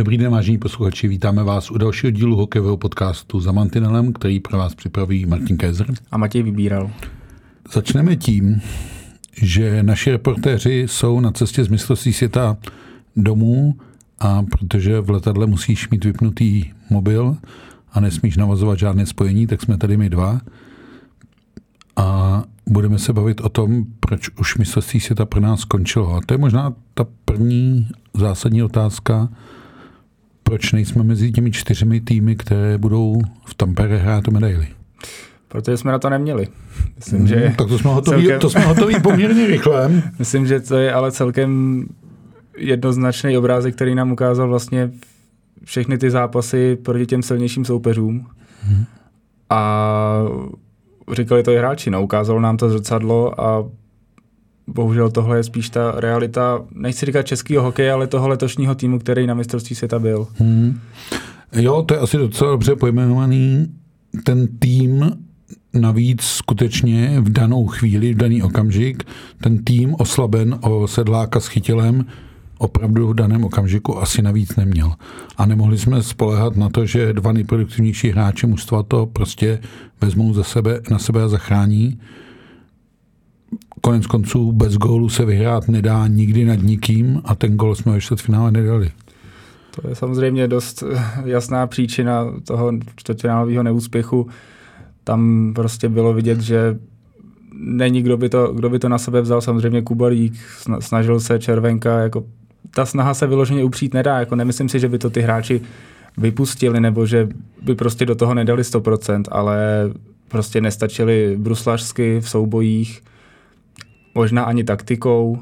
Dobrý den, vážení posluchači, vítáme vás u dalšího dílu hokejového podcastu za Mantinelem, který pro vás připraví Martin Kézer. A Matěj vybíral. Začneme tím, že naši reportéři jsou na cestě z mistrovství světa domů a protože v letadle musíš mít vypnutý mobil a nesmíš navazovat žádné spojení, tak jsme tady my dva. A budeme se bavit o tom, proč už mistrovství světa pro nás skončilo. A to je možná ta první zásadní otázka, proč nejsme mezi těmi čtyřmi týmy, které budou v Tampere hrát o medaily. Protože jsme na to neměli. Myslím, hmm, že tak to jsme, hotový, celkem... to jsme hotový poměrně rychle. Myslím, že to je ale celkem jednoznačný obrázek, který nám ukázal vlastně všechny ty zápasy proti těm silnějším soupeřům. Hmm. A říkali to i hráči, no, ukázalo nám to zrcadlo a bohužel tohle je spíš ta realita, nechci říkat českého hokeje, ale toho letošního týmu, který na mistrovství světa byl. Hmm. Jo, to je asi docela dobře pojmenovaný. Ten tým navíc skutečně v danou chvíli, v daný okamžik, ten tým oslaben o sedláka s chytilem opravdu v daném okamžiku asi navíc neměl. A nemohli jsme spolehat na to, že dva nejproduktivnější hráči mužstva to prostě vezmou za sebe, na sebe a zachrání. Konec konců bez gólu se vyhrát nedá nikdy nad nikým a ten gól jsme ve čtvrtfinále nedali. To je samozřejmě dost jasná příčina toho čtvrtfinálového neúspěchu. Tam prostě bylo vidět, že není kdo by to, kdo by to na sebe vzal. Samozřejmě Kubalík, snažil se Červenka, jako ta snaha se vyloženě upřít nedá. Jako nemyslím si, že by to ty hráči vypustili nebo že by prostě do toho nedali 100%, ale prostě nestačili bruslařsky v soubojích, možná ani taktikou.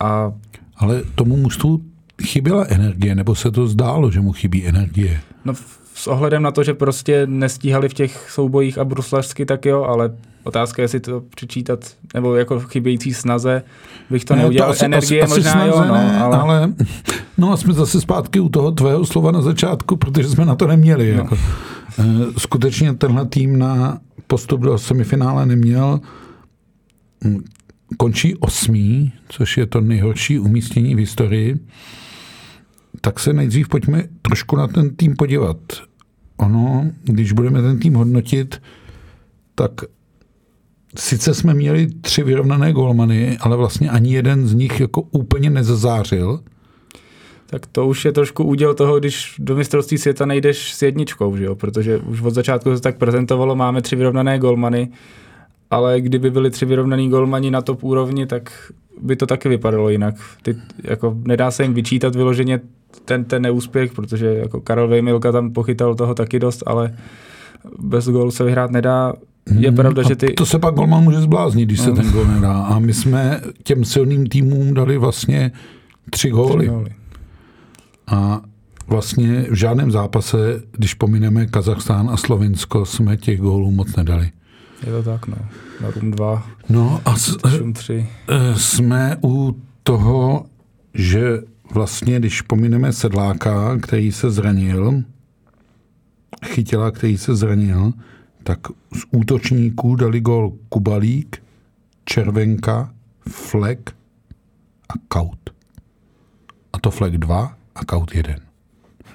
A... Ale tomu mužstvu chyběla energie, nebo se to zdálo, že mu chybí energie? No s ohledem na to, že prostě nestíhali v těch soubojích a bruslařsky, tak jo, ale otázka je, jestli to přečítat, nebo jako chybějící snaze, bych to ne, neudělal. To asi, Energie asi, možná asi jo, no, ale... ale... No a jsme zase zpátky u toho tvého slova na začátku, protože jsme na to neměli. No. Jako. Eh, skutečně tenhle tým na postup do semifinále neměl. Končí osmý, což je to nejhorší umístění v historii. Tak se nejdřív pojďme trošku na ten tým podívat. Ono, když budeme ten tým hodnotit, tak sice jsme měli tři vyrovnané golmany, ale vlastně ani jeden z nich jako úplně nezazářil. Tak to už je trošku úděl toho, když do mistrovství světa nejdeš s jedničkou, že jo? protože už od začátku se tak prezentovalo, máme tři vyrovnané golmany, ale kdyby byly tři vyrovnaný golmani na top úrovni, tak by to taky vypadalo jinak. Ty, jako, nedá se jim vyčítat vyloženě ten, ten neúspěch, protože jako Karel Vejmilka tam pochytal toho taky dost, ale bez gólu se vyhrát nedá. Je hmm, pravda, že ty... To se pak golman může zbláznit, když no. se ten gól nedá. A my jsme těm silným týmům dali vlastně tři góly. Tři góly. A vlastně v žádném zápase, když pomineme Kazachstán a Slovinsko, jsme těch gólů moc nedali. Je to tak, no. Na Rum 2, no a s, 3. Eh, jsme u toho, že vlastně, když pomineme Sedláka, který se zranil, Chytila, který se zranil, tak z útočníků dali gol Kubalík, Červenka, Flek a Kaut. A to Flek 2 a Kaut 1.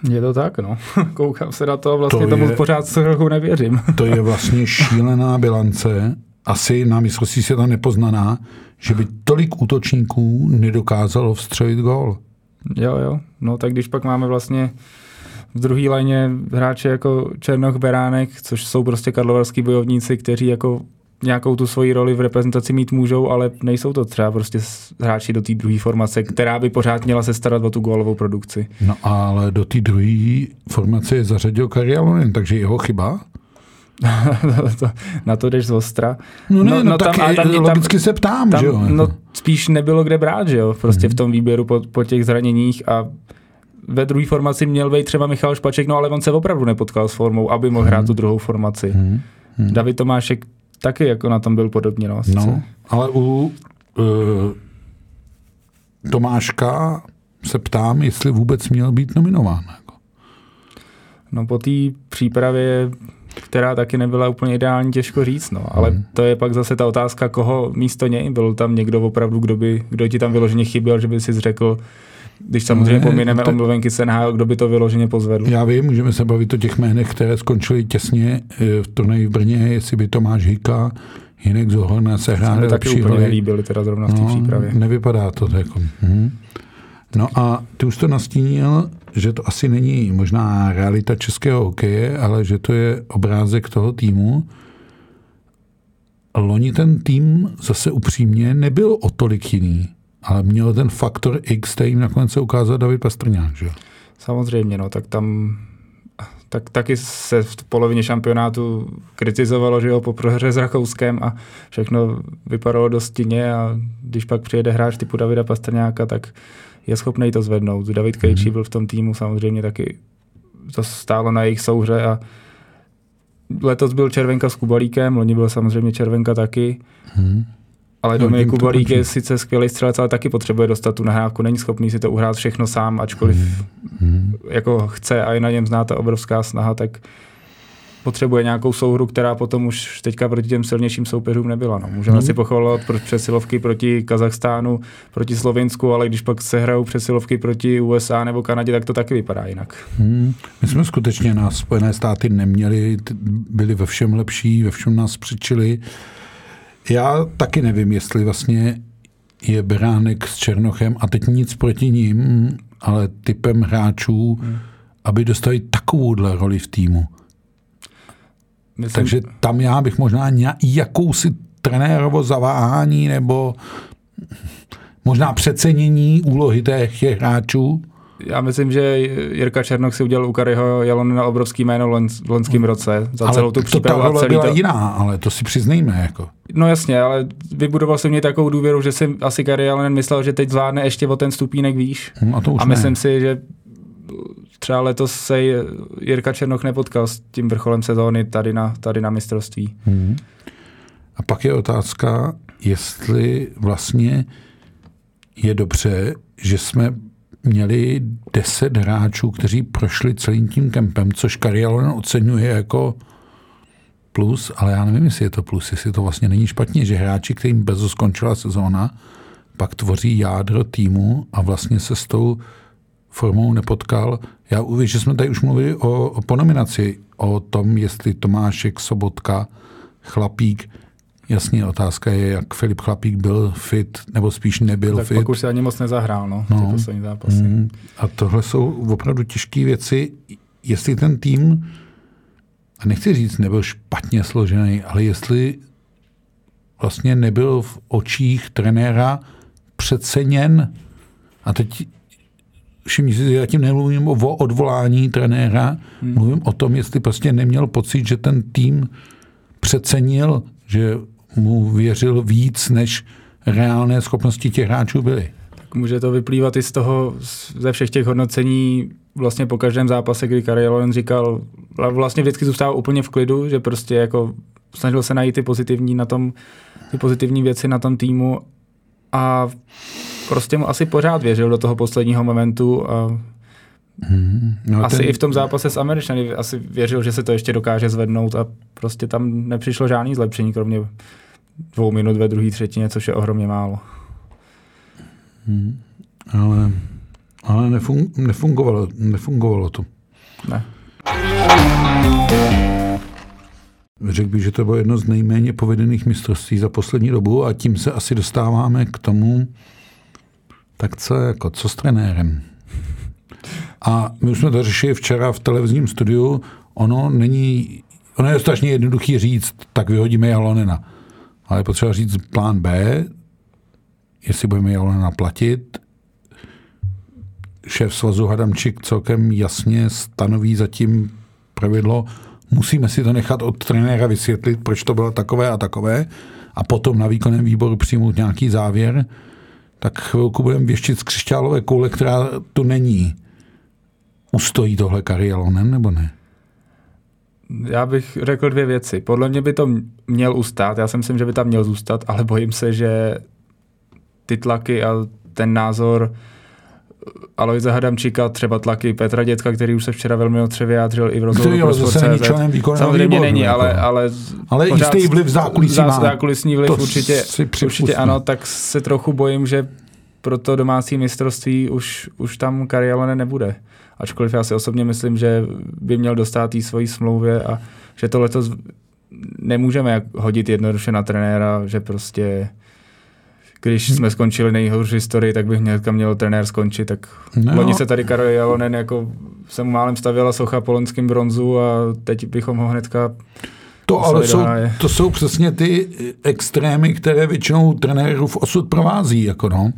Je to tak, no. Koukám se na to a vlastně to tomu je, pořád trochu nevěřím. to je vlastně šílená bilance, asi na mistrovství světa nepoznaná, že by tolik útočníků nedokázalo vstřelit gol. Jo, jo. No tak když pak máme vlastně v druhé léně hráče jako Černoch, Beránek, což jsou prostě karlovarský bojovníci, kteří jako nějakou tu svoji roli v reprezentaci mít můžou, ale nejsou to třeba prostě hráči do té druhé formace, která by pořád měla se starat o tu gólovou produkci. No ale do té druhé formace je zařadil Karialonen, takže jeho chyba? na to jdeš z ostra. No ne, no, no, no tak tam, tam, logicky tam, se ptám, tam, že jo? No spíš nebylo kde brát, že jo? Prostě mm. v tom výběru po, po těch zraněních a ve druhé formaci měl být třeba Michal Špaček, no ale on se opravdu nepotkal s formou, aby mohl hmm. hrát tu druhou formaci. Hmm. Hmm. David Tomášek taky jako na tom byl podobně. No, no ale u uh, Tomáška se ptám, jestli vůbec měl být nominován. Jako. No po té přípravě která taky nebyla úplně ideální, těžko říct, no. Ale hmm. to je pak zase ta otázka, koho místo něj. Byl tam někdo opravdu, kdo, by, kdo ti tam vyloženě chyběl, že by si řekl, když samozřejmě ne, pomineme to... omluvenky NHL, kdo by to vyloženě pozvedl. Já vím, můžeme se bavit o těch jménech, které skončily těsně eh, v turnaji v Brně, jestli by Tomáš Hika, Hinek Zohorna se hráli taky úplně roli. nelíbili teda zrovna v té no, přípravě. Nevypadá to jako. Hm. No a ty už to nastínil, že to asi není možná realita českého hokeje, ale že to je obrázek toho týmu. Loni ten tým zase upřímně nebyl o tolik jiný, ale měl ten faktor X, který jim nakonec se ukázal David Pastrňák, že? Samozřejmě, no, tak tam tak taky se v polovině šampionátu kritizovalo, že jo, po prohře s Rakouskem a všechno vypadalo dost a když pak přijede hráč typu Davida Pastrňáka, tak je schopný to zvednout. David Krejčí mm-hmm. byl v tom týmu samozřejmě taky, to stálo na jejich souhře a letos byl Červenka s Kubalíkem, loni byl samozřejmě Červenka taky. Mm-hmm. Ale no, Dominik Kubalík je sice skvělý střelec, ale taky potřebuje dostat tu nahrávku. Není schopný si to uhrát všechno sám, ačkoliv mm-hmm. jako chce a je na něm zná ta obrovská snaha, tak potřebuje nějakou souhru, která potom už teďka proti těm silnějším soupeřům nebyla. No. Můžeme hmm. si pochvalovat pro přesilovky proti Kazachstánu, proti Slovensku, ale když pak se hrajou přesilovky proti USA nebo Kanadě, tak to taky vypadá jinak. Hmm. My jsme skutečně na Spojené státy neměli, byli ve všem lepší, ve všem nás přičili. Já taky nevím, jestli vlastně je Beránek s Černochem a teď nic proti ním, ale typem hráčů, hmm. aby dostali takovouhle roli v týmu. Myslím, Takže tam já bych možná jakousi trenérovo zaváhání nebo možná přecenění úlohy těch hráčů. Já myslím, že Jirka Černok si udělal u Karyho na obrovský jméno v loňském roce za ale celou tu přípravu. Ale to byla to... jiná, ale to si přiznejme. Jako. No jasně, ale vybudoval jsem mě takovou důvěru, že si asi Kary Jalonen myslel, že teď zvládne ještě o ten stupínek výš. Hm, a, to už a myslím ne. si, že třeba letos se Jirka Černoch nepotkal s tím vrcholem sezóny tady na, tady na mistrovství. Hmm. A pak je otázka, jestli vlastně je dobře, že jsme měli deset hráčů, kteří prošli celým tím kempem, což Karialonen oceňuje jako plus, ale já nevím, jestli je to plus, jestli to vlastně není špatně, že hráči, kterým bezo skončila sezóna, pak tvoří jádro týmu a vlastně se s tou formou nepotkal. Já uvěřím, že jsme tady už mluvili o, o ponominaci, o tom, jestli Tomášek, Sobotka, Chlapík, Jasně, otázka je, jak Filip Chlapík byl fit, nebo spíš nebyl tak fit. Tak už se ani moc nezahrál, no, no. poslední zápasy. Mm, a tohle jsou opravdu těžké věci. Jestli ten tým, a nechci říct, nebyl špatně složený, ale jestli vlastně nebyl v očích trenéra přeceněn, a teď všimni si, já tím nemluvím o odvolání trenéra, hmm. mluvím o tom, jestli prostě neměl pocit, že ten tým přecenil, že mu věřil víc, než reálné schopnosti těch hráčů byly. Tak může to vyplývat i z toho, ze všech těch hodnocení, vlastně po každém zápase, kdy Karel Loren říkal, vlastně vždycky zůstával úplně v klidu, že prostě jako snažil se najít ty pozitivní na tom, ty pozitivní věci na tom týmu a prostě mu asi pořád věřil do toho posledního momentu a Hmm, no asi ten... i v tom zápase s Američany asi věřil, že se to ještě dokáže zvednout a prostě tam nepřišlo žádný zlepšení, kromě dvou minut ve druhé třetině, což je ohromně málo. Hmm, ale ale nefung, nefungovalo, nefungovalo to. Ne. Řekl bych, že to bylo jedno z nejméně povedených mistrovství za poslední dobu a tím se asi dostáváme k tomu, tak co, jako, co s trenérem? A my už jsme to řešili včera v televizním studiu. Ono není, ono je strašně jednoduchý říct, tak vyhodíme Jalonena. Ale je potřeba říct plán B, jestli budeme Jalonena platit. Šéf svazu Hadamčik celkem jasně stanoví zatím pravidlo, musíme si to nechat od trenéra vysvětlit, proč to bylo takové a takové a potom na výkonném výboru přijmout nějaký závěr, tak chvilku budeme věštit z křišťálové koule, která tu není. Ustojí tohle Karialonen nebo ne? Já bych řekl dvě věci. Podle mě by to měl ustát, já si myslím, že by tam měl zůstat, ale bojím se, že ty tlaky a ten názor Alojza Hadamčíka, třeba tlaky Petra Dětka, který už se včera velmi otře vyjádřil i v rozhovoru pro zase Samozřejmě výboru, není, ale, jako. ale, ale jistý vliv zákulisí zá, má. Zákulisní vliv to určitě, určitě ano, tak se trochu bojím, že pro to domácí mistrovství už, už tam Karialene nebude. Ačkoliv já si osobně myslím, že by měl dostat tý svojí smlouvě a že to letos nemůžeme hodit jednoduše na trenéra, že prostě když jsme skončili nejhorší historii, tak bych hnedka měl trenér skončit, tak no. loni se tady Karol Jalonen jako se mu málem stavěla socha po loňském bronzu a teď bychom ho hnedka to ale jsou, to jsou přesně ty extrémy, které většinou trenérů v osud provází. Jako no.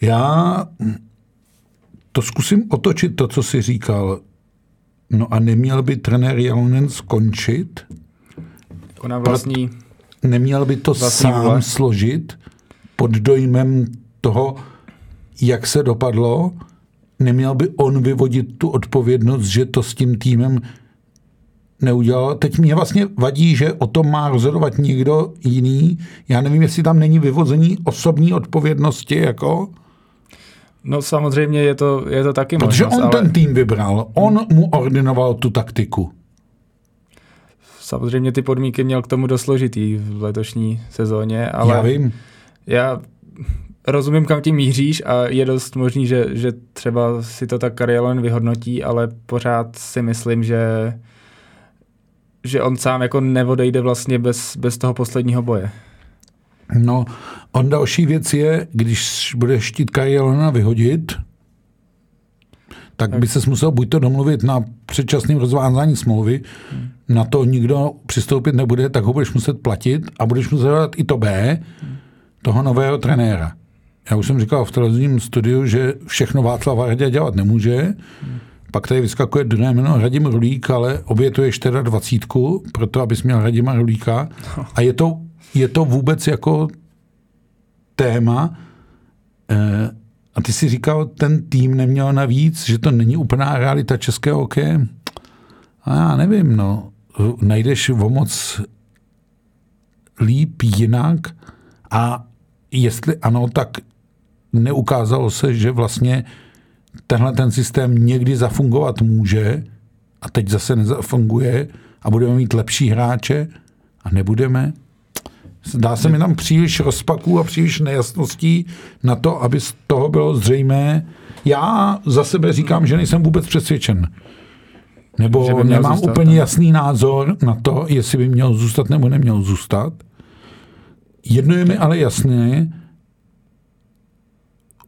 Já to zkusím otočit to, co jsi říkal. No a neměl by trenér Jalonen skončit? Jako na vlastní... Neměl by to sám vůle. složit pod dojmem toho, jak se dopadlo? Neměl by on vyvodit tu odpovědnost, že to s tím týmem neudělal. Teď mě vlastně vadí, že o tom má rozhodovat někdo jiný. Já nevím, jestli tam není vyvození osobní odpovědnosti, jako... No samozřejmě je to, je to taky Protože možnost, on ale... ten tým vybral, on mu ordinoval tu taktiku. Samozřejmě ty podmínky měl k tomu dosložitý v letošní sezóně, ale... Já vím. Já rozumím, kam tím míříš a je dost možný, že, že třeba si to tak Karielen vyhodnotí, ale pořád si myslím, že že on sám jako neodejde vlastně bez, bez toho posledního boje. No, on další věc je, když bude štít Karielona vyhodit, tak, tak by se musel buď to domluvit na předčasném rozvázání smlouvy, hmm. na to nikdo přistoupit nebude, tak ho budeš muset platit a budeš muset dát i to B, hmm. toho nového trenéra. Já už jsem říkal v televizním studiu, že všechno Václav Hrdě dělat nemůže, hmm. Pak tady vyskakuje druhé jméno Radim Rulík, ale obětuješ teda dvacítku, proto abys měl Radima Rulíka. A je to, je to vůbec jako téma. Eh, a ty si říkal, ten tým neměl navíc, že to není úplná realita českého hokeje. A já nevím, no. Najdeš o moc líp jinak a jestli ano, tak neukázalo se, že vlastně tenhle ten systém někdy zafungovat může a teď zase nezafunguje a budeme mít lepší hráče a nebudeme. Dá se mi tam příliš rozpaků a příliš nejasností na to, aby z toho bylo zřejmé. Já za sebe říkám, že nejsem vůbec přesvědčen. Nebo nemám zůstat, úplně jasný názor na to, jestli by měl zůstat nebo neměl zůstat. Jedno je mi ale jasné,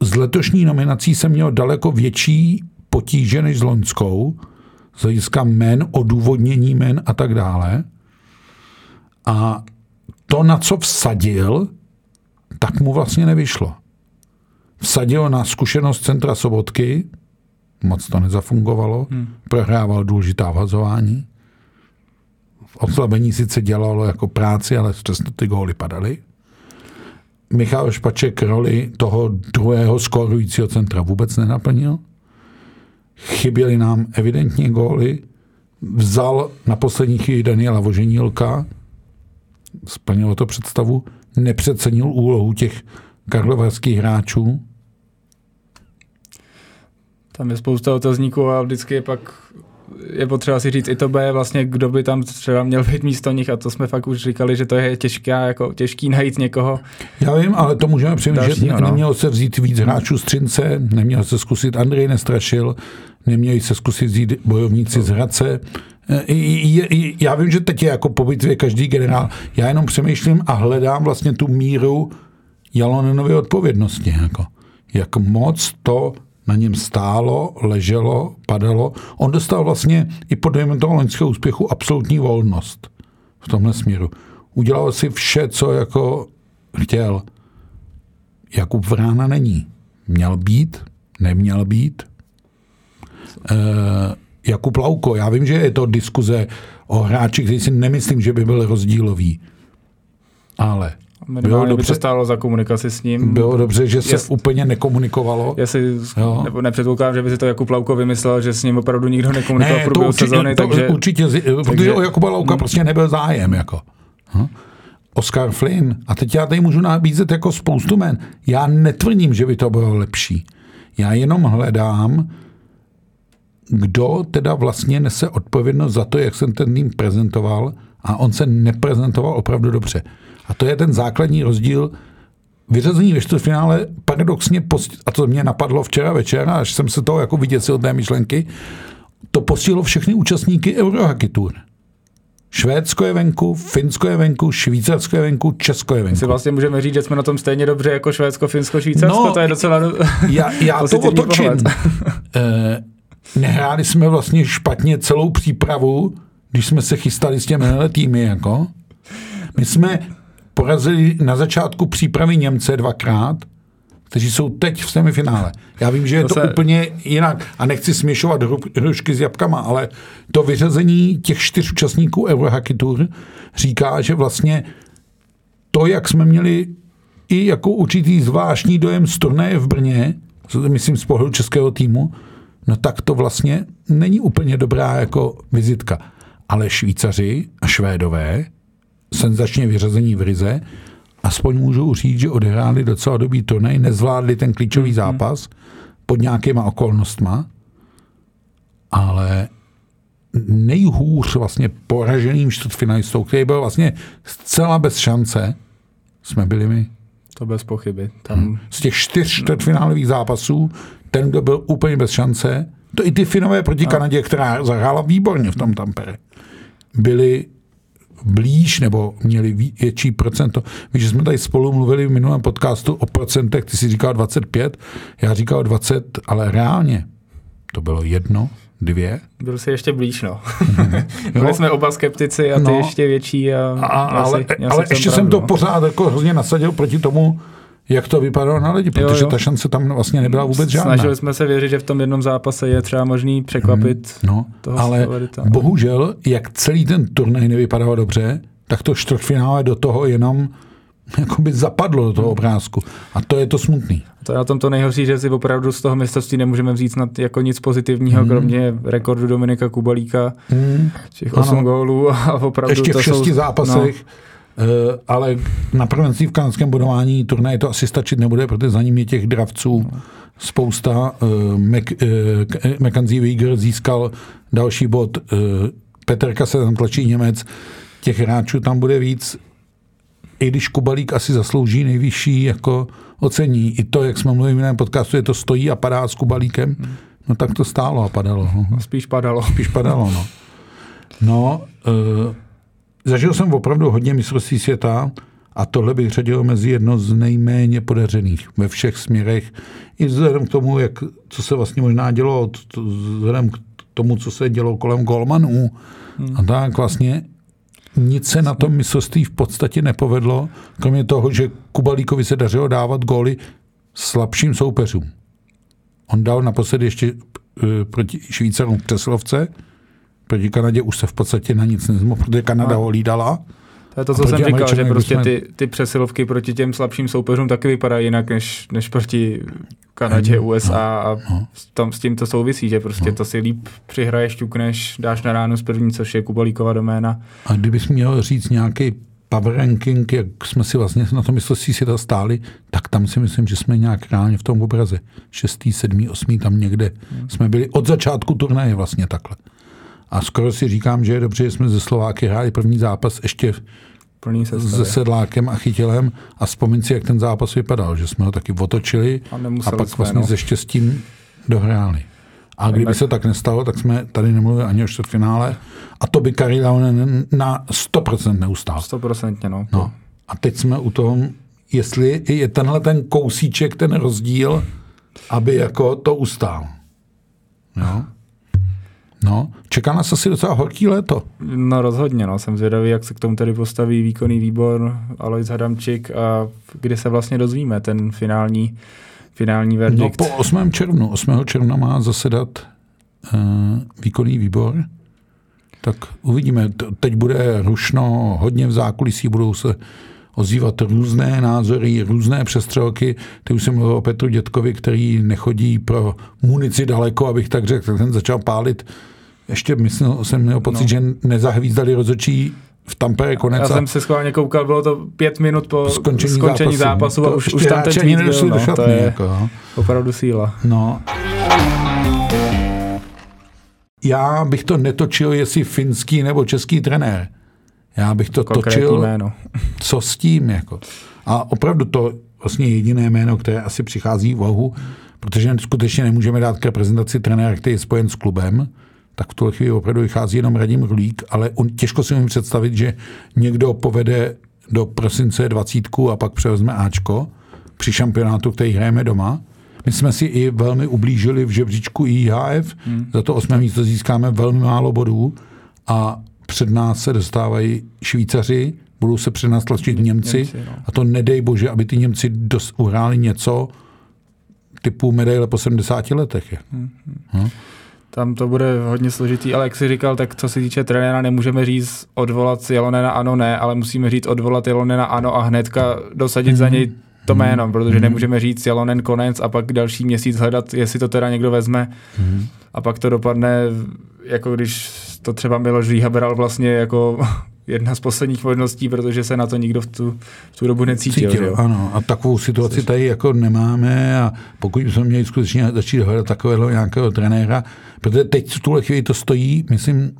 z letošní nominací jsem měl daleko větší potíže než s loňskou, z hlediska men, odůvodnění men a tak dále. A to, na co vsadil, tak mu vlastně nevyšlo. Vsadil na zkušenost centra Sobotky, moc to nezafungovalo, hmm. prohrával důležitá vazování. V oslabení sice dělalo jako práci, ale přesto ty góly padaly. Michal Špaček roli toho druhého skorujícího centra vůbec nenaplnil. Chyběly nám evidentně góly. Vzal na poslední chvíli Daniela Voženílka, splnilo to představu, nepřecenil úlohu těch karlovarských hráčů. Tam je spousta otazníků a vždycky je pak je potřeba si říct i to B, vlastně kdo by tam třeba měl být místo nich a to jsme fakt už říkali, že to je těžké, jako těžký najít někoho. Já vím, ale to můžeme přemýšlet, že no. nemělo se vzít víc hráčů z Třince, neměl se zkusit Andrej Nestrašil, neměli se zkusit vzít bojovníci z Hradce. E, já vím, že teď je jako po bitvě každý generál. Já jenom přemýšlím a hledám vlastně tu míru Jalonenovy odpovědnosti. Jako. Jak moc to na něm stálo, leželo, padalo. On dostal vlastně i po dojmu toho loňského úspěchu absolutní volnost v tomhle směru. Udělal si vše, co jako chtěl. Jakub Vrána není. Měl být, neměl být. E, Jakub Lauko, já vím, že je to diskuze o hráči, který si nemyslím, že by byl rozdílový. Ale Minimálně bylo dobře, by to stálo za komunikaci s ním. Bylo dobře, že se Jest, úplně nekomunikovalo. Já si nebo nepředpokládám, že by si to Jakub Lauko vymyslel, že s ním opravdu nikdo nekomunikoval ne, v průběhu sezóny. To takže, určitě, protože takže, o Jakuba Lauka hmm. prostě nebyl zájem. Jako. Hm? Oscar Flynn. A teď já tady můžu nabízet jako spoustu men. Já netvrdím, že by to bylo lepší. Já jenom hledám, kdo teda vlastně nese odpovědnost za to, jak jsem ten tým prezentoval a on se neprezentoval opravdu dobře. A to je ten základní rozdíl vyřazení ve čtvrtfinále paradoxně, a to mě napadlo včera večer, až jsem se toho jako vyděsil té myšlenky, to postihlo všechny účastníky Eurohockey Tour. Švédsko je venku, Finsko je venku, Švýcarsko je venku, Česko je venku. Si vlastně můžeme říct, že jsme na tom stejně dobře jako Švédsko, Finsko, Švýcarsko, no, to je docela Já, já to otočím. Eh, nehráli jsme vlastně špatně celou přípravu, když jsme se chystali s těmi týmy, jako. My jsme porazili na začátku přípravy Němce dvakrát, kteří jsou teď v semifinále. Já vím, že je to, to se... úplně jinak a nechci směšovat hrušky s jabkama, ale to vyřazení těch čtyř účastníků Eurohockey Tour říká, že vlastně to, jak jsme měli i jako určitý zvláštní dojem z turnaje v Brně, myslím z pohledu českého týmu, no tak to vlastně není úplně dobrá jako vizitka. Ale Švýcaři a Švédové, senzačně vyřazení v Rize, aspoň můžou říct, že odehráli docela dobrý turnaj, nezvládli ten klíčový mm-hmm. zápas pod nějakýma okolnostma, ale nejhůř vlastně poraženým čtvrtfinalistou, který byl vlastně zcela bez šance, jsme byli my. To bez pochyby. Tam... Z těch čtyř čtvrtfinálových zápasů, ten, kdo byl úplně bez šance, to i ty Finové proti Kanadě, která zahrála výborně v tom Tampere, byli blíž nebo měli větší procento. Víš, že jsme tady spolu mluvili v minulém podcastu o procentech, ty jsi říkal 25, já říkal 20, ale reálně to bylo jedno, dvě. Byl jsi ještě blíž, no. Mm-hmm. Byli no. jsme oba skeptici a ty no. ještě větší. A, a, ale ale ještě jsem to pořád jako hrozně nasadil proti tomu, jak to vypadalo na lidi, protože jo, jo. ta šance tam vlastně nebyla vůbec žádná. Snažili jsme se věřit, že v tom jednom zápase je třeba možný překvapit hmm, no, toho ale favorita. bohužel, jak celý ten turnaj nevypadal dobře, tak to čtvrtfinále do toho jenom jakoby zapadlo do toho obrázku. A to je to smutný. To je na tom to nejhorší, že si opravdu z toho mistrovství nemůžeme vzít snad jako nic pozitivního, hmm. kromě rekordu Dominika Kubalíka, hmm. těch 8 ano. gólů a opravdu Ještě to v šesti jsou, zápasech. No, ale na prvenství v kanadském bodování turnaje to asi stačit nebude, protože za ním je těch dravců spousta. Eh, Mac, eh, Mackenzie Weger získal další bod, Peterka se tam tlačí Němec, těch hráčů tam bude víc. I když Kubalík asi zaslouží nejvyšší jako ocení. I to, jak jsme mluvili v jiném podcastu, je to stojí a padá s Kubalíkem. No tak to stálo a padalo. No. Spíš padalo. Spíš padalo, no. No, uh, Zažil jsem opravdu hodně mistrovství světa a tohle bych řadil mezi jedno z nejméně podařených ve všech směrech. I vzhledem k tomu, jak, co se vlastně možná dělo, vzhledem k tomu, co se dělo kolem golmanů. Hmm. A tak vlastně nic se na tom mistrovství v podstatě nepovedlo, kromě toho, že Kubalíkovi se dařilo dávat góly slabším soupeřům. On dal naposledy ještě uh, proti Švýcarům v Přeslovce, Proti Kanadě už se v podstatě na nic nezmohl, protože Kanada no. ho lídala. To je to, co jsem říkal, že prostě jsme... ty, ty přesilovky proti těm slabším soupeřům taky vypadají jinak, než, než proti Kanadě, no, USA a tam s tím to souvisí, že prostě no. to si líp přihraješ, ťukneš, dáš na ránu z první, což je Kubalíkova doména. A kdybys měl říct nějaký power ranking, jak jsme si vlastně na tom mistrovství světa stáli, tak tam si myslím, že jsme nějak reálně v tom obraze. Šestý, sedmý, osmý, tam někde. Hmm. Jsme byli od začátku turnaje vlastně takhle. A skoro si říkám, že je dobře, že jsme ze Slováky hráli první zápas ještě Plný se Sedlákem a Chytilem a vzpomín si, jak ten zápas vypadal, že jsme ho taky otočili a, a pak jsme, vlastně no. se štěstím dohráli. A kdyby se tak nestalo, tak jsme tady nemluvili ani o čtvrtfinále a to by Kari na 100% neustál. 100% no. no. A teď jsme u toho, jestli je tenhle ten kousíček, ten rozdíl, aby jako to ustál. Jo? No, čeká nás asi docela horký léto. No rozhodně, no. jsem zvědavý, jak se k tomu tedy postaví výkonný výbor Alois Hadamčik a kdy se vlastně dozvíme ten finální, finální verdikt. No po 8. červnu. 8. června má zasedat uh, výkonný výbor. Tak uvidíme. Teď bude rušno hodně v zákulisí, budou se ozývat různé názory, různé přestřelky. Ty už jsem mluvil o Petru Dětkovi, který nechodí pro munici daleko, abych tak řekl, tak ten začal pálit ještě myslel, jsem měl pocit, no. že nezahvízdali rozočí v Tampa je konec. Já jsem se schválně koukal, bylo to pět minut po skončení, skončení zápasu, zápasu a už, už tam ten tweet byl, no, šatny, to je jako, opravdu síla. No. Já bych to netočil, jestli finský nebo český trenér. Já bych to Konkrétní točil, jméno. co s tím. Jako. A opravdu to vlastně jediné jméno, které asi přichází v vahu, protože skutečně nemůžeme dát k reprezentaci trenéra, který je spojen s klubem, tak v tuhle chvíli opravdu vychází jenom Radim Rulík, ale on, těžko si umím představit, že někdo povede do prosince dvacítku a pak převezme Ačko při šampionátu, který hrajeme doma. My jsme si i velmi ublížili v žebříčku IHF, hmm. za to osmé místo získáme velmi málo bodů a před nás se dostávají Švýcaři, budou se před nás tlačit Němci, Němci, no. a to nedej bože, aby ty Němci dos, uhráli něco typu medaile po 70 letech. Je. Hm? Tam to bude hodně složitý, ale jak jsi říkal, tak co se týče trenéra, nemůžeme říct odvolat Jelonena ano, ne, ale musíme říct odvolat Jelonena ano a hnedka dosadit za něj to jméno, protože nemůžeme říct Jelonen konec a pak další měsíc hledat, jestli to teda někdo vezme. A pak to dopadne, jako když to třeba Miloš Říha bral vlastně jako jedna z posledních možností, protože se na to nikdo v tu, v tu dobu necítil. Cítil, jo? ano. A takovou situaci tady jako nemáme a pokud bychom měli skutečně začít hledat takového nějakého trenéra, protože teď v tuhle chvíli to stojí, myslím,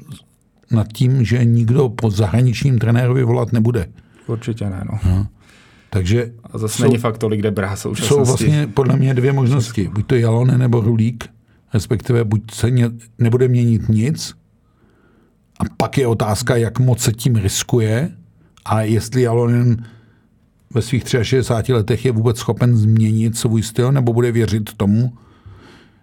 nad tím, že nikdo po zahraničním trenérovi volat nebude. Určitě ne, no. No. Takže A zase Jsou- není fakt tolik, kde brá jsou současnosti. vlastně podle mě dvě možnosti. Buď to Jalone nebo Rulík, respektive buď se ně, nebude měnit nic a pak je otázka, jak moc se tím riskuje a jestli Jalonen ve svých 63 letech je vůbec schopen změnit svůj styl nebo bude věřit tomu.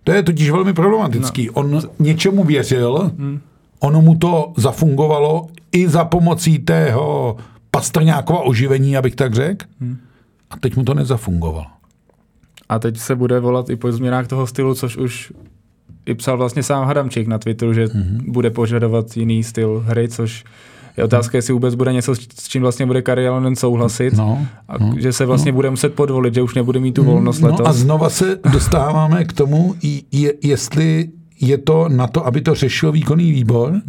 To je totiž velmi problematický. No. On něčemu věřil, hmm. ono mu to zafungovalo i za pomocí tého pastrňákova oživení, abych tak řekl. Hmm. A teď mu to nezafungovalo. A teď se bude volat i po změnách toho stylu, což už i psal vlastně sám Hadamčík na Twitteru, že Mhm. mm-hmm. bude požadovat jiný styl hry, což je otázka, jestli vůbec bude něco, s čím vlastně bude Kari Jalonen souhlasit. No, a že se vlastně bude muset podvolit, že už nebude mít tu volnost no letos. a znova se dostáváme k tomu, je, jestli je to na to, aby to řešil výkonný výbor,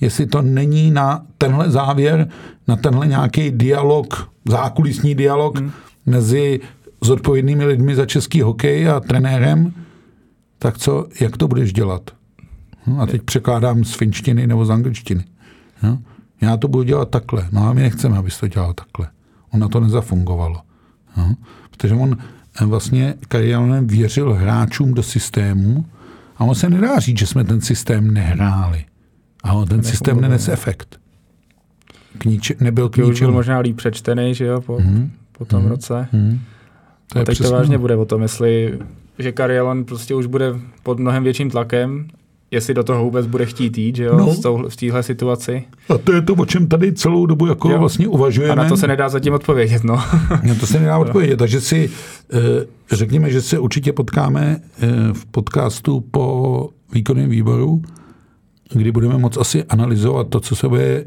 jestli to není na tenhle závěr, na tenhle nějaký dialog, zákulisní dialog hmm. mezi zodpovědnými lidmi za český hokej a trenérem, tak co, jak to budeš dělat? Hm, A teď překládám z finštiny nebo z angličtiny. No? Já to budu dělat takhle. No a my nechceme, abys to dělal takhle. On na to nezafungovalo. No? Protože on eh, vlastně Karialonen věřil hráčům do systému a on se nedá říct, že jsme ten systém nehráli. A on ten systém nenes efekt. K nič, nebyl k Už byl ničemu. možná líp přečtený, že jo, po, mm-hmm. po tom mm-hmm. roce. Hmm. To A je teď to přesně vážně ono. bude o tom, jestli, že Karielon prostě už bude pod mnohem větším tlakem, jestli do toho vůbec bude chtít jít, že jo, No. no. v téhle situaci. A to je to, o čem tady celou dobu jako Jo. vlastně uvažujeme. A na to se nedá zatím odpovědět, no. Na to se nedá odpovědět. Takže si eh, řekněme, že se určitě potkáme eh, v podcastu po výkonném výboru, kdy budeme moc asi analyzovat to, co se bude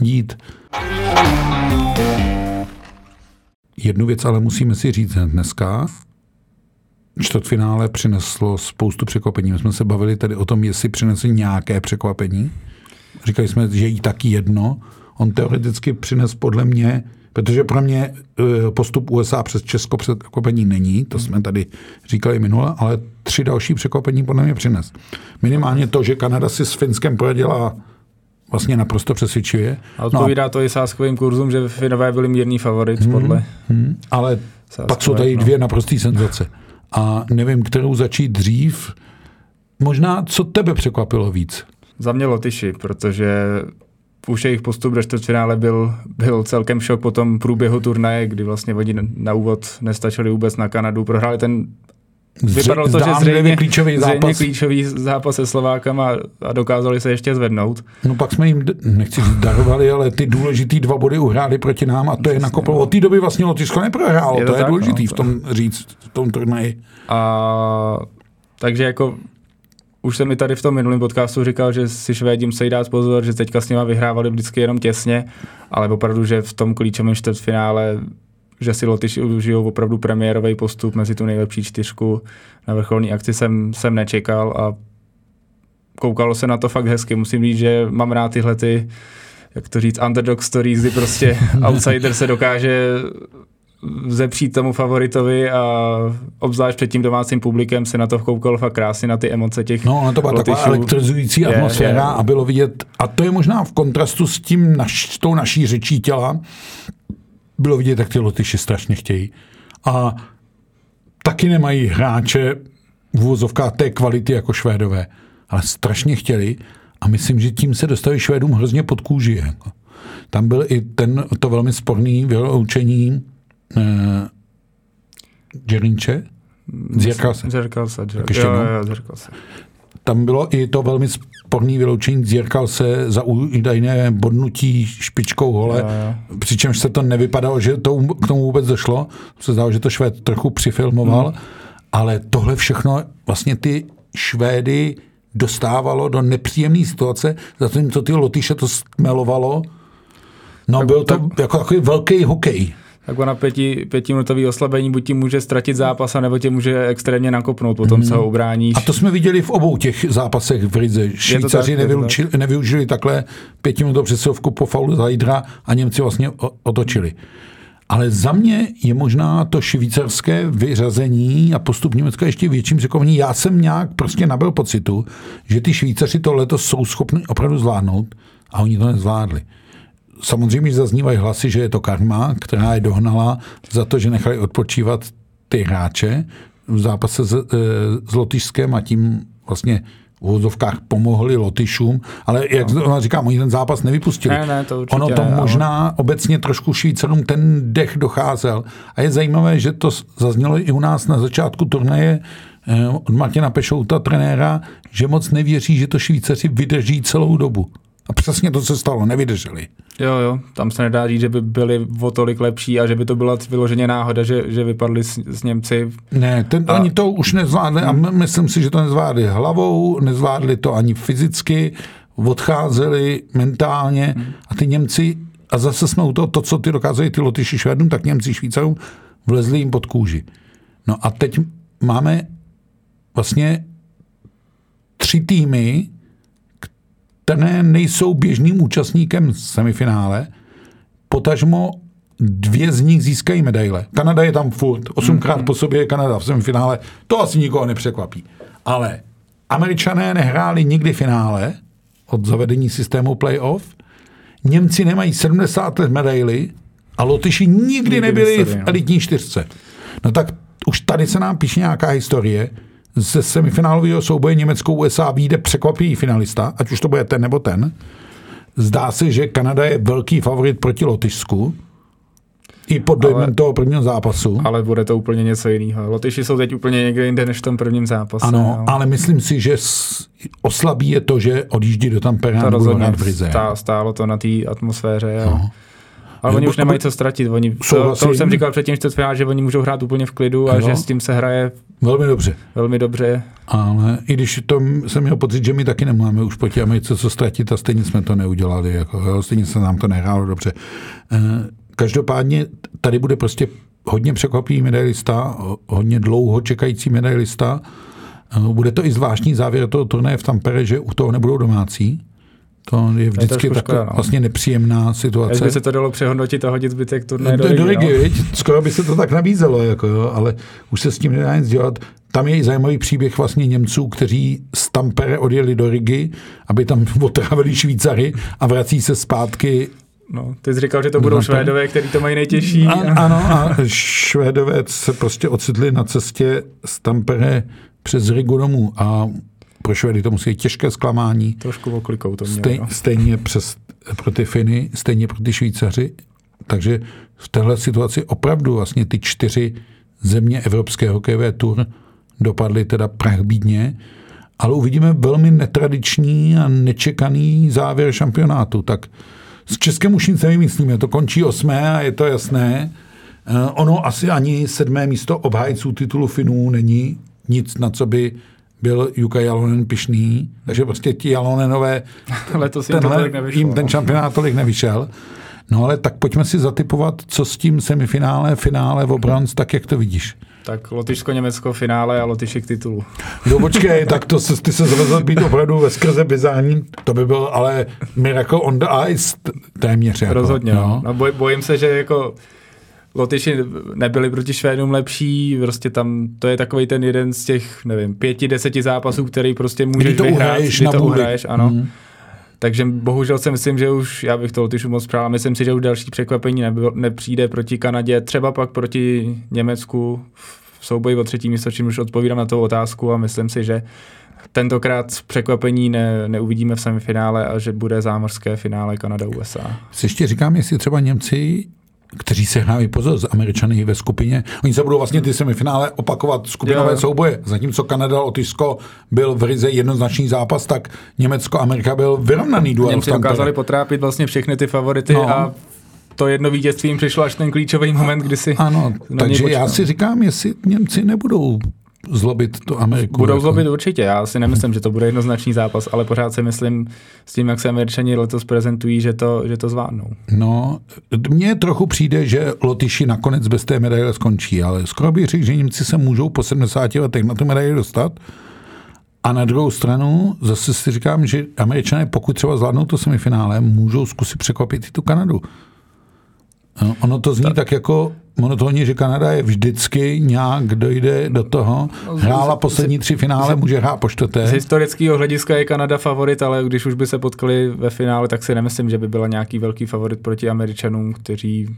dít. Jednu věc ale musíme si říct dneska. Čtvrtfinále přineslo spoustu překvapení. My jsme se bavili tady o tom, jestli přinesli nějaké překvapení. Říkali jsme, že jí taky jedno. On teoreticky přines podle mě, protože pro mě eh, postup USA přes Česko překvapení není, to jsme tady říkali minule, ale tři další překvapení podle mě přines. Minimálně to, že Kanada si s Finskem poradila vlastně naprosto přesvědčivě. A odpovídá no, to i sáskovým kurzům, že Finové byli mírný favorit Mhm. podle Hmm, ale Sáskové, pak jsou tady no. dvě naprostý senzace. A nevím, kterou začít dřív. Možná, co tebe překvapilo víc? Za mě Lotyši, protože už jejich postup do čtvrtfinále byl, byl celkem šok po tom průběhu turnaje, kdy vlastně oni na úvod nestačili vůbec na Kanadu. Prohráli ten Vypadalo to, že zřejmě, klíčový zřejmě zápas. klíčový zápas se Slovákama a dokázali se ještě zvednout. No pak jsme jim, nechci říct darovali, ale ty důležitý dva body uhráli proti nám a to je nakoplo. Od té doby vlastně Lotyšsko neprohrálo, Je to, to je tak, důležitý no, v tom říct, v tom turnaji. A takže jako už jsem mi tady v tom minulém podcastu říkal, že si Švédi musí dát pozor, že teďka s nima vyhrávali vždycky jenom těsně, ale opravdu, že v tom klíčovém čtvrtfinále že si Lotyši užijou opravdu premiérový postup mezi tu nejlepší čtyřku na vrcholní akci jsem, jsem nečekal a koukalo se na to fakt hezky. Musím říct, že mám rád tyhle ty jak to říct, underdog story, kdy prostě outsider se dokáže zepřít tomu favoritovi a obzvlášť před tím domácím publikem se na to koukal fakt krásně na ty emoce těch No, ono to byla taková elektrizující je, atmosféra je. a bylo vidět, a to je možná v kontrastu s tím, naš, s tou naší řečí těla, bylo vidět, jak ty Lotyši strašně chtějí. A taky nemají hráče v úvozovkách té kvality jako Švédové, ale strašně chtěli a myslím, že tím se dostali Švédům hrozně pod kůži. Jako. Tam byl i ten, to velmi sporný vyloučení eh, Džerinče, Zjerkalse. Zjerkalse, Zjerkalse. Tam bylo i to velmi sporný vyloučení Zjerkalse za údajné bodnutí špičkou hole, jo, jo. přičemž se to nevypadalo, že to k tomu vůbec došlo. Se zdálo, že to Švéd trochu přifilmoval, hmm. ale tohle všechno vlastně ty Švédy dostávalo do nepříjemné situace, zatímco ty Lotyše to smelovalo. No, tak, byl to tak, jako takový velký hokej tak na pěti, pětiminutový oslabení buď ti může ztratit zápas, nebo tě může extrémně nakopnout, potom se ho mhm. ubráníš. A to jsme viděli v obou těch zápasech v Rize. Švýcaři nevyučili, nevyužili takhle pětiminutovou přesilovku po faulu Zajdra a Němci vlastně otočili. Ale za mě je možná to švýcarské vyřazení a postup Německa ještě větším překvapení. Já jsem nějak prostě nabil pocitu, že ty Švýcaři to letos jsou schopni opravdu zvládnout a oni to nezvládli. Samozřejmě zaznívají hlasy, že je to karma, která je dohnala za to, že nechali odpočívat ty hráče v zápase s, e, s Lotyšskem a tím vlastně v úvozovkách pomohli Lotyšům, ale jak no. říkám, oni ten zápas nevypustili. Ne, ne, to ono to ne, možná ale... obecně trošku Švýcarům ten dech docházel. A je zajímavé, že to zaznělo i u nás na začátku turnaje e, od Martina Pešouta, trenéra, že moc nevěří, že to Švýcaři vydrží celou dobu. A přesně to se stalo, nevydrželi. Jo, jo, tam se nedá říct, že by byli o tolik lepší a že by to byla vyloženě náhoda, že, že vypadli s, s Němci. Ne, ten, a... oni to už nezvládli a myslím si, že to nezvládli hlavou, nezvládli to ani fyzicky, odcházeli mentálně hmm. a ty Němci, a zase jsme u toho, to, co ty dokázali ty Lotyši Švédům, tak Němci Švýcarům vlezli jim pod kůži. No a teď máme vlastně tři týmy, které nejsou běžným účastníkem semifinále, potažmo dvě z nich získají medaile. Kanada je tam furt, osmkrát mm-hmm. po sobě je Kanada v semifinále, to asi nikoho nepřekvapí. Ale američané nehráli nikdy finále od zavedení systému playoff, Němci nemají 70 let medaily a Lotyši nikdy, nikdy nebyli v no. elitní čtyřce. No tak už tady se nám píše nějaká historie, ze semifinálového souboje Německo-USA vyjde překvapivý finalista, ať už to bude ten nebo ten. Zdá se, že Kanada je velký favorit proti Lotyšsku, i pod dojmem ale, toho prvního zápasu. Ale bude to úplně něco jiného. Lotyši jsou teď úplně někde jinde než v tom prvním zápase. Ano, no. ale myslím si, že oslabí je to, že odjíždí do Tampere a budou hrát v Rize. Stálo to na té atmosféře. No. Ale oni už nemají co ztratit. Oni, to, to, už jsem říkal předtím čtvrtfinále, že oni můžou hrát úplně v klidu a no. že s tím se hraje velmi dobře. Velmi dobře. Ale i když to jsem měl pocit, že my taky nemáme už proti Americe co ztratit a stejně jsme to neudělali. Jako, jo, stejně se nám to nehrálo dobře. Eh, každopádně tady bude prostě hodně překvapivý medailista, hodně dlouho čekající medailista. Eh, bude to i zvláštní závěr toho turnaje v Tampere, že u toho nebudou domácí. To je vždycky taková no. vlastně nepříjemná situace. Jak by se to dalo přehodnotit a hodit zbytek turnaje do, do, do ligy. No? Skoro by se to tak nabízelo, jako jo, ale už se s tím nedá nic dělat. Tam je i zajímavý příběh vlastně Němců, kteří z Tampere odjeli do Rigi, aby tam otrávili Švýcary a vrací se zpátky No, ty jsi říkal, že to budou no, Švédové, kteří to mají nejtěžší. A, ano, a Švédové se prostě ocitli na cestě z Tampere přes Rigu domů a pro Švedy to musí být těžké zklamání. Trošku oklikou to mělo. Stej, no. Stejně přes, pro ty Finy, stejně pro ty Švýcaři. Takže v téhle situaci opravdu vlastně ty čtyři země Evropské hokejové tur dopadly teda bídně, ale uvidíme velmi netradiční a nečekaný závěr šampionátu. Tak s Českem už nic nevymyslíme, to končí osmé a je to jasné. Eh, ono asi ani sedmé místo obhájců titulu Finů není nic, na co by byl Juka Jalonen pišný, takže prostě ti Jalonenové, Letos jim, tenhle, nevyšlo, jim ten no. šampionát tolik nevyšel. No ale tak pojďme si zatypovat, co s tím semifinále, finále v bronz, tak jak to vidíš. Tak Lotyšsko-Německo finále a Lotyši k titulu. No počkej, tak to se, ty se zvezl být opravdu ve skrze bizání, to by byl ale miracle on the ice téměř. Jako, Rozhodně, no. no boj, bojím se, že jako Lotyši nebyli proti Švédům lepší, prostě tam to je takový ten jeden z těch, nevím, pěti, deseti zápasů, který prostě můžeš to vyhrát, uhraješ kdy na to uhraješ, ano. Mm. Takže bohužel si myslím, že už, já bych to Lotyšům moc přál, myslím si, že už další překvapení nebylo, nepřijde proti Kanadě, třeba pak proti Německu v souboji o třetí místo, čím už odpovídám na tu otázku a myslím si, že tentokrát překvapení ne, neuvidíme v semifinále a že bude zámořské finále Kanada-USA. Si ještě říkám, jestli třeba Němci kteří se hrávají pozor z Američany ve skupině. Oni se budou vlastně ty semifinále opakovat skupinové Jo. souboje. Zatímco Kanada, Lotyšsko byl v Rize jednoznačný zápas, tak Německo, Amerika byl vyrovnaný duel. Němci dokázali potrápit vlastně všechny ty favority No. a to jedno vítězství jim přišlo až ten klíčový moment, kdy si Ano, takže něj já počkal. si říkám, jestli Němci nebudou zlobit tu Ameriku. Budou jako. zlobit určitě, já si nemyslím, že to bude jednoznačný zápas, ale pořád si myslím s tím, jak se Američani letos prezentují, že to, že to zvládnou. No, mně trochu přijde, že Lotyši nakonec bez té medaile skončí, ale skoro bych řekl, že Němci se můžou po 70 letech na tu medaili dostat. A na druhou stranu zase si říkám, že Američané, pokud třeba zvládnou to semifinále, můžou zkusit překvapit i tu Kanadu. No, ono to zní tak, tak jako monotónně, že Kanada je vždycky nějak, kdo jde do toho. Hrála poslední tři finále, může hrát po Z čtvrté. historického hlediska je Kanada favorit, ale když už by se potkali ve finále, tak si nemyslím, že by byla nějaký velký favorit proti Američanům, kteří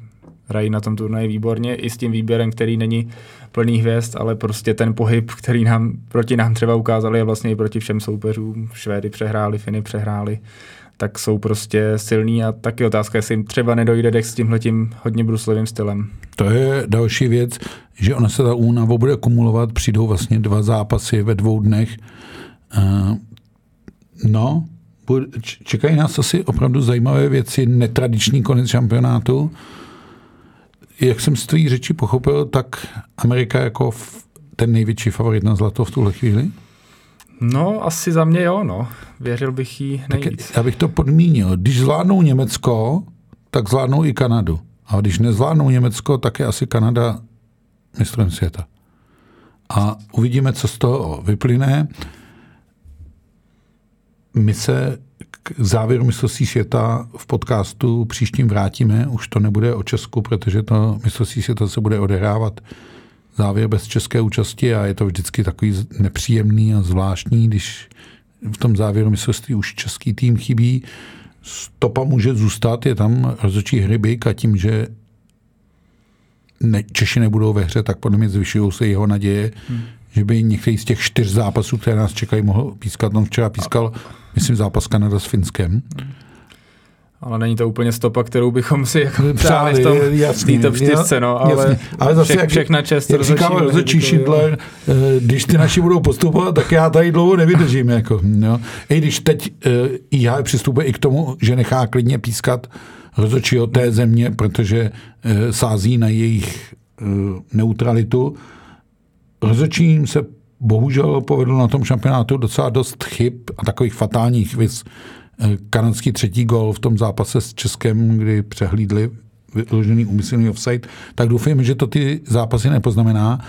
hrají na tom turnaji výborně, i s tím výběrem, který není plný hvězd, ale prostě ten pohyb, který nám proti nám třeba ukázali, je vlastně i proti všem soupeřům. Švédy přehráli, Finy přehráli, tak jsou prostě silní a taky otázka, jestli jim třeba nedojde dech s tímhletím hodně bruslovým stylem. To je další věc, že ona se ta únava bude kumulovat, přijdou vlastně dva zápasy ve dvou dnech. Uh, no, čekají nás asi opravdu zajímavé věci, netradiční konec šampionátu. Jak jsem z tvý řeči pochopil, tak Amerika jako ten největší favorit na zlato v tuhle chvíli? No, asi za mě jo, no. Věřil bych jí Tak nejvíc. já bych to podmínil. Když zvládnou Německo, tak zvládnou i Kanadu. A když nezvládnou Německo, tak je asi Kanada mistrem světa. A uvidíme, co z toho vyplyne. My se k závěru mistrovství světa v podcastu příštím vrátíme. Už to nebude o Česku, protože to mistrovství světa se bude odehrávat závěr bez české účasti a je to vždycky takový nepříjemný a zvláštní, když v tom závěru mistrovství už český tým chybí. Stopa může zůstat, je tam rozhodčí Hrybik a tím, že ne, Češi nebudou ve hře, tak podle mě zvyšují se jeho naděje, hmm. že by některý z těch čtyř zápasů, které nás čekají, mohl pískat. On včera pískal, myslím, zápas Kanada s Finskem. Ale není to úplně stopa, kterou bychom si jako Přáli, v tom v top 4, no, ale, jasně. ale zase, všech, jak, všechna čest jak rozhodčímu rozhodčí Schindler, eh, když ty naši budou postupovat, tak já tady dlouho nevydržím. Jako, jo. I když teď eh, IH přistupuje i k tomu, že nechá klidně pískat rozhodčího té země, protože eh, sází na jejich neutralitu. Rozhodčím se bohužel povedlo na tom šampionátu docela dost chyb a takových fatálních věc. Kanadský třetí gol v tom zápase s Českem, kdy přehlídli vyložený úmyslný offside, tak doufujeme, že to ty zápasy nepoznamená.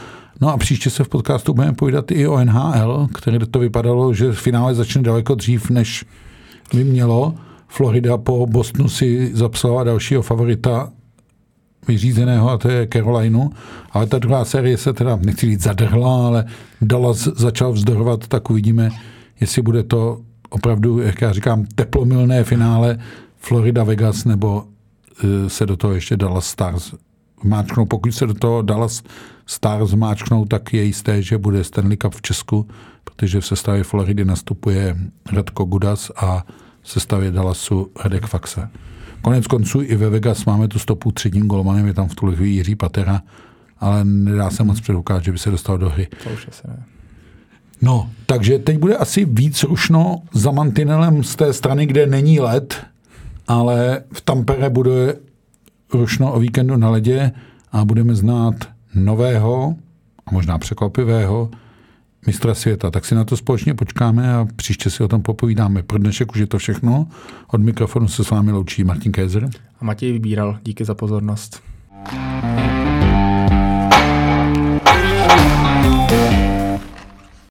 No a příště se v podcastu budeme povídat i o NHL, které to vypadalo, že finále začne daleko dřív, než by mělo. Florida po Bostonu si zapsala dalšího favorita vyřízeného a to je Carolinu, ale ta druhá série se teda, nechci říct zadrhla, ale Dallas začal vzdorovat, tak uvidíme, jestli bude to opravdu, jak já říkám, teplomilné finále Florida-Vegas, nebo uh, se do toho ještě Dallas Stars máčknou. Pokud se do toho Dallas Stars máčknou, tak je jisté, že bude Stanley Cup v Česku, protože v sestavě Floridy nastupuje Radko Gudas a v sestavě Dallasu Radek Faxe. Konec konců i ve Vegas máme tu stopu třetím golmanem, je tam v tuhle chvíli Jiří Patera, ale nedá se moc předpokládat, že by se dostal do hry. To už asi ne. No, takže teď bude asi víc rušno za mantinelem z té strany, kde není led, ale v Tampere bude rušno o víkendu na ledě a budeme znát nového a možná překvapivého mistra světa. Tak si na to společně počkáme a příště si o tom popovídáme. Pro dnešek už je to všechno. Od mikrofonu se s vámi loučí Martin Kézer. A Matěj Vybíral. Díky za pozornost. thank